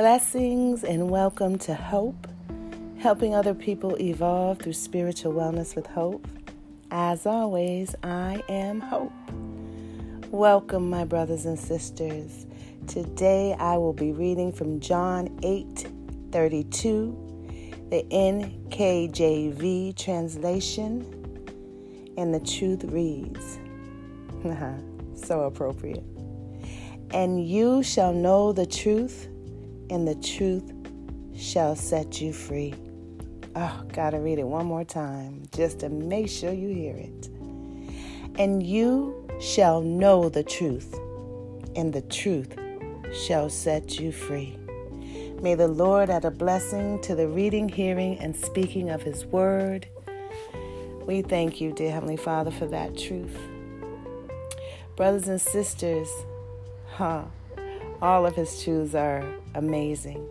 Blessings and welcome to Hope, helping other people evolve through spiritual wellness with hope. As always, I am Hope. Welcome, my brothers and sisters. Today I will be reading from John 8 32, the NKJV translation, and the truth reads so appropriate. And you shall know the truth and the truth shall set you free. Oh, gotta read it one more time just to make sure you hear it. And you shall know the truth, and the truth shall set you free. May the Lord add a blessing to the reading, hearing, and speaking of His word. We thank you, dear Heavenly Father, for that truth. Brothers and sisters, huh? All of His truths are amazing.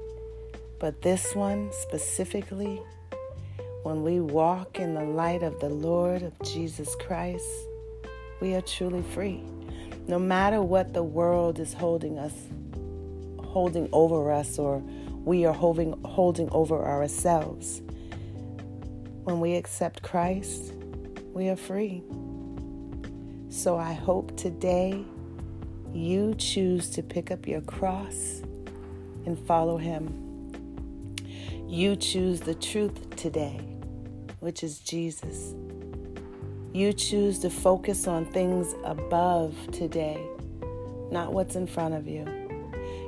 But this one specifically, when we walk in the light of the Lord of Jesus Christ, we are truly free. No matter what the world is holding us, holding over us, or we are holding, holding over ourselves, when we accept Christ, we are free. So I hope today you choose to pick up your cross and follow Him. You choose the truth today, which is Jesus. You choose to focus on things above today, not what's in front of you.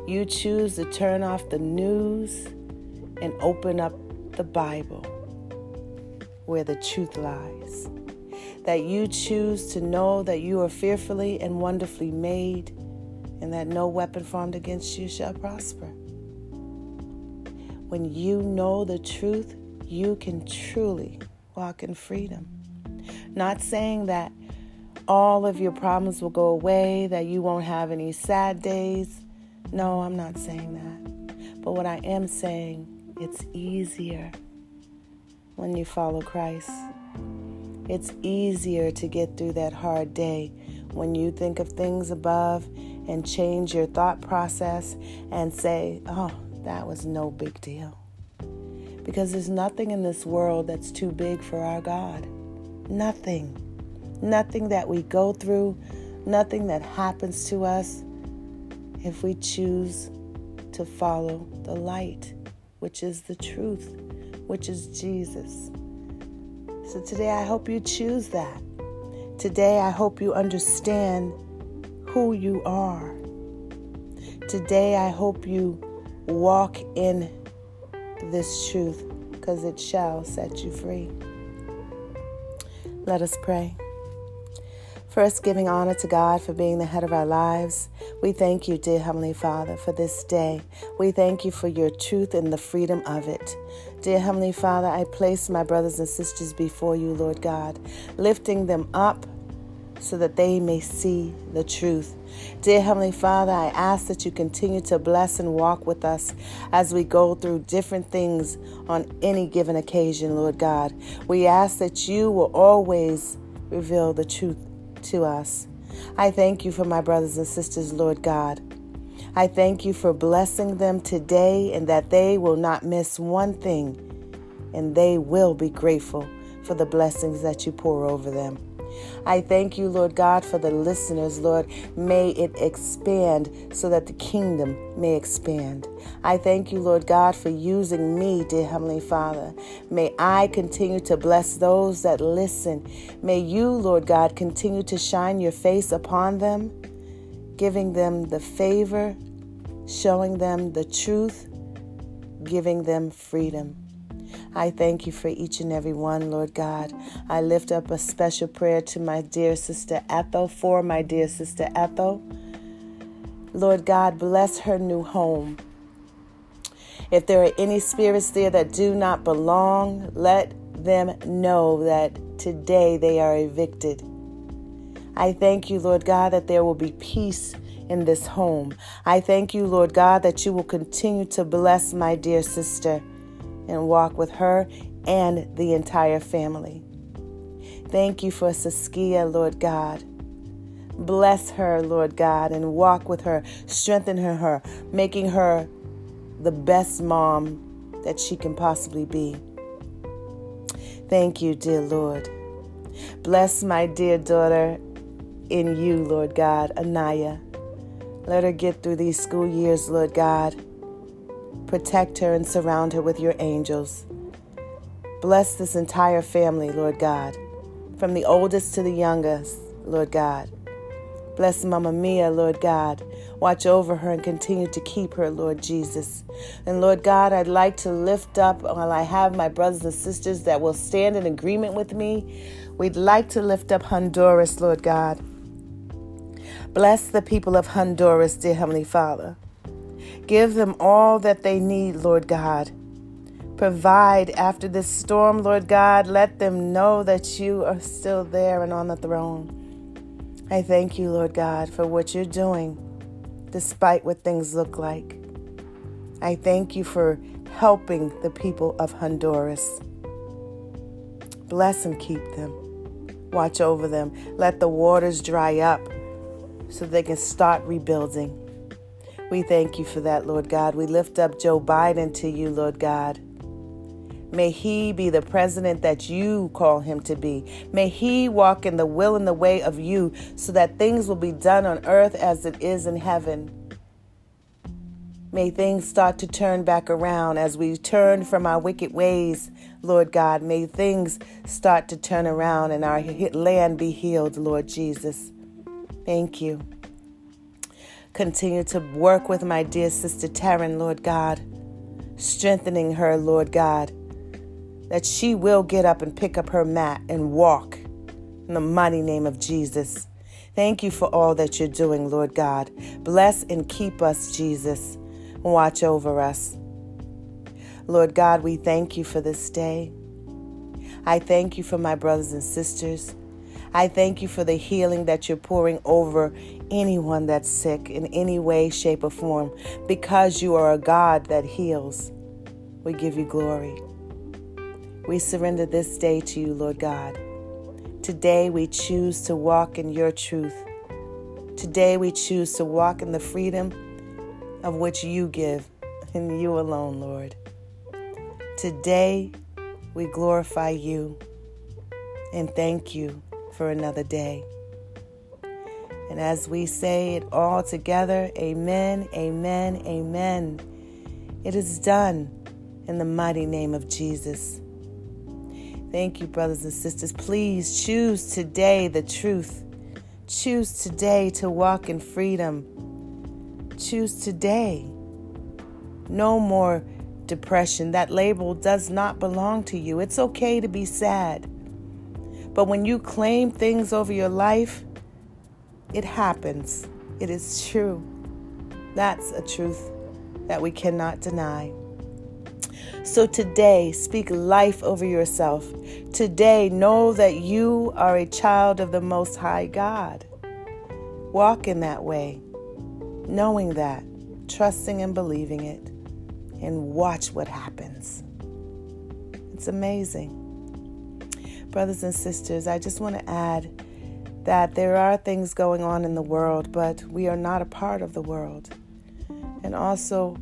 You choose to turn off the news and open up the Bible where the truth lies that you choose to know that you are fearfully and wonderfully made, and that no weapon formed against you shall prosper. When you know the truth, you can truly walk in freedom. Not saying that all of your problems will go away, that you won't have any sad days. No, I'm not saying that. But what I am saying, it's easier when you follow Christ. It's easier to get through that hard day when you think of things above and change your thought process and say, oh, that was no big deal. Because there's nothing in this world that's too big for our God. Nothing. Nothing that we go through, nothing that happens to us if we choose to follow the light, which is the truth, which is Jesus. So today I hope you choose that. Today I hope you understand who you are. Today I hope you walk in this truth because it shall set you free. Let us pray. First, giving honor to God for being the head of our lives. We thank you, dear Heavenly Father, for this day. We thank you for your truth and the freedom of it. Dear Heavenly Father, I place my brothers and sisters before you, Lord God, lifting them up so that they may see the truth. Dear Heavenly Father, I ask that you continue to bless and walk with us as we go through different things on any given occasion, Lord God. We ask that you will always reveal the truth to us. I thank you for my brothers and sisters, Lord God. I thank you for blessing them today and that they will not miss one thing and they will be grateful for the blessings that you pour over them. I thank you, Lord God, for the listeners, Lord. May it expand so that the kingdom may expand. I thank you, Lord God, for using me, dear Heavenly Father. May I continue to bless those that listen. May you, Lord God, continue to shine your face upon them, giving them the favor, showing them the truth, giving them freedom. I thank you for each and every one, Lord God. I lift up a special prayer to my dear sister Ethel, for my dear sister Ethel. Lord God, bless her new home. If there are any spirits there that do not belong, let them know that today they are evicted. I thank you, Lord God, that there will be peace in this home. I thank you, Lord God, that you will continue to bless my dear sister and walk with her and the entire family. Thank you for Saskia, Lord God. Bless her, Lord God, and walk with her, strengthen her, her, making her the best mom that she can possibly be. Thank you, dear Lord. Bless my dear daughter in you, Lord God, Anaya. Let her get through these school years, Lord God. Protect her and surround her with your angels. Bless this entire family, Lord God, from the oldest to the youngest, Lord God. Bless Mama Mia, Lord God. Watch over her and continue to keep her, Lord Jesus. And Lord God, I'd like to lift up while I have my brothers and sisters that will stand in agreement with me. We'd like to lift up Honduras, Lord God. Bless the people of Honduras, dear Heavenly Father. Give them all that they need, Lord God. Provide after this storm, Lord God. Let them know that you are still there and on the throne. I thank you, Lord God, for what you're doing, despite what things look like. I thank you for helping the people of Honduras. Bless and keep them. Watch over them. Let the waters dry up so they can start rebuilding. We thank you for that, Lord God. We lift up Joe Biden to you, Lord God. May he be the president that you call him to be. May he walk in the will and the way of you so that things will be done on earth as it is in heaven. May things start to turn back around as we turn from our wicked ways, Lord God. May things start to turn around and our land be healed, Lord Jesus. Thank you. Continue to work with my dear sister Taryn, Lord God, strengthening her, Lord God that she will get up and pick up her mat and walk in the mighty name of Jesus. Thank you for all that you're doing, Lord God. Bless and keep us, Jesus. Watch over us. Lord God, we thank you for this day. I thank you for my brothers and sisters. I thank you for the healing that you're pouring over anyone that's sick in any way, shape, or form because you are a God that heals. We give you glory. We surrender this day to you, Lord God. Today we choose to walk in your truth. Today we choose to walk in the freedom of which you give, and you alone, Lord. Today we glorify you and thank you for another day. And as we say it all together, amen, amen, amen. It is done in the mighty name of Jesus. Thank you, brothers and sisters. Please choose today the truth. Choose today to walk in freedom. Choose today. No more depression. That label does not belong to you. It's okay to be sad. But when you claim things over your life, it happens. It is true. That's a truth that we cannot deny. So today, speak life over yourself. Today, know that you are a child of the Most High God. Walk in that way, knowing that, trusting and believing it, and watch what happens. It's amazing. Brothers and sisters, I just want to add that there are things going on in the world, but we are not a part of the world. And also,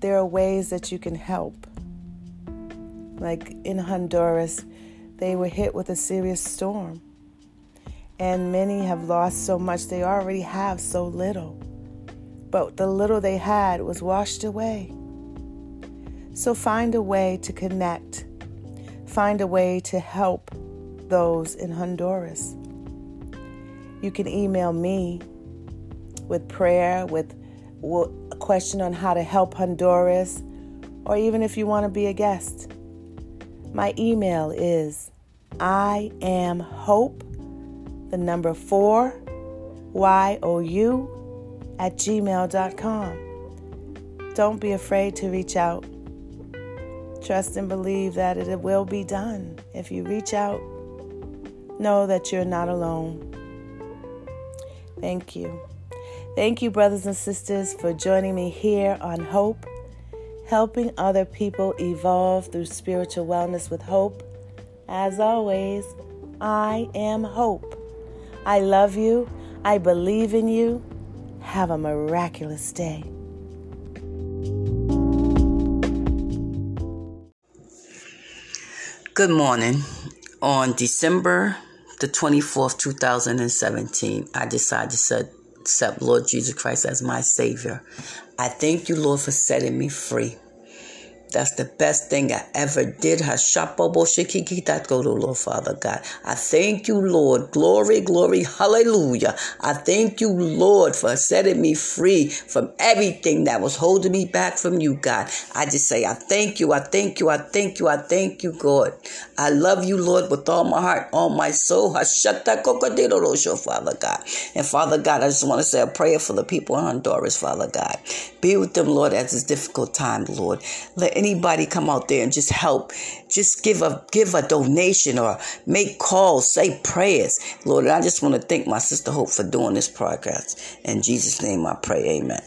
there are ways that you can help. Like in Honduras, they were hit with a serious storm. And many have lost so much, they already have so little. But the little they had was washed away. So find a way to connect, find a way to help those in Honduras. You can email me with prayer, with a question on how to help Honduras, or even if you want to be a guest. My email is I am hope, the number four, Y O U, at gmail.com. Don't be afraid to reach out. Trust and believe that it will be done. If you reach out, know that you're not alone. Thank you. Thank you, brothers and sisters, for joining me here on Hope, helping other people evolve through spiritual wellness with hope. As always, I am Hope. I love you. I believe in you. Have a miraculous day. Good morning. On December the 24th, 2017, I decided to accept Lord Jesus Christ as my Savior. I thank you, Lord, for setting me free. That's the best thing I ever did. That go to Lord, Father God. I thank you, Lord. Glory, glory, hallelujah. I thank you, Lord, for setting me free from everything that was holding me back from you, God. I just say, I thank you, I thank you, I thank you, I thank you, God. I love you, Lord, with all my heart, all my soul. Father God. And Father God, I just want to say a prayer for the people in Honduras, Father God. Be with them, Lord, at this difficult time, Lord. Let anybody come out there and just help. Just give a give a donation or make calls, say prayers. Lord, I just want to thank my sister Hope for doing this podcast. In Jesus' name I pray, amen.